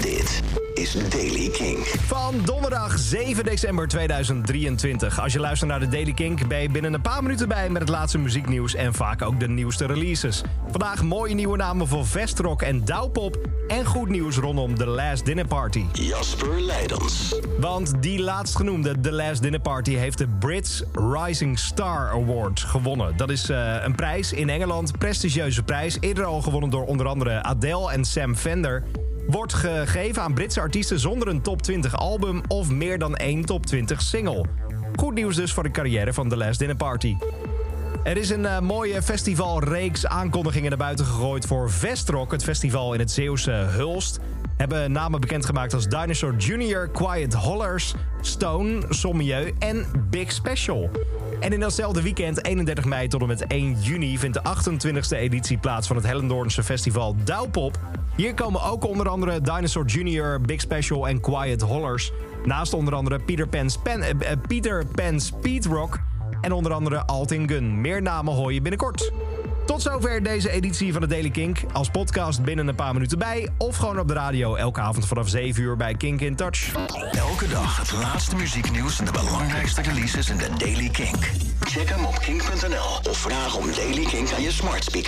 Dit is Daily King. Van donderdag 7 december 2023. Als je luistert naar de Daily Kink ben je binnen een paar minuten bij met het laatste muzieknieuws en vaak ook de nieuwste releases. Vandaag mooie nieuwe namen voor Vestrock en Douwpop en goed nieuws rondom The Last Dinner Party. Jasper Leidens. Want die laatstgenoemde The Last Dinner Party heeft de Brits Rising Star Award gewonnen. Dat is eh, een prijs in Engeland, prestigieuze prijs. Eerder al gewonnen door onder andere Adele en Sam Fender wordt gegeven aan Britse artiesten zonder een top 20 album of meer dan één top 20 single. Goed nieuws dus voor de carrière van The Last Dinner Party. Er is een uh, mooie festivalreeks aankondigingen naar buiten gegooid voor Vestrock, het festival in het Zeeuwse Hulst. Hebben namen bekendgemaakt als Dinosaur Jr., Quiet Hollers, Stone, Sommieu en Big Special. En in datzelfde weekend, 31 mei tot en met 1 juni, vindt de 28e editie plaats van het Hellendoornse festival Douwpop. Hier komen ook onder andere Dinosaur Jr., Big Special en Quiet Hollers. Naast onder andere Peter Pan's, Pan, uh, Peter Pan Speedrock en onder andere Altin Gun. Meer namen hoor je binnenkort. Tot zover deze editie van de Daily Kink. Als podcast binnen een paar minuten bij. Of gewoon op de radio elke avond vanaf 7 uur bij Kink in Touch. Elke dag het laatste muzieknieuws en de belangrijkste releases in de Daily Kink. Check hem op kink.nl of vraag om Daily Kink aan je smart speaker.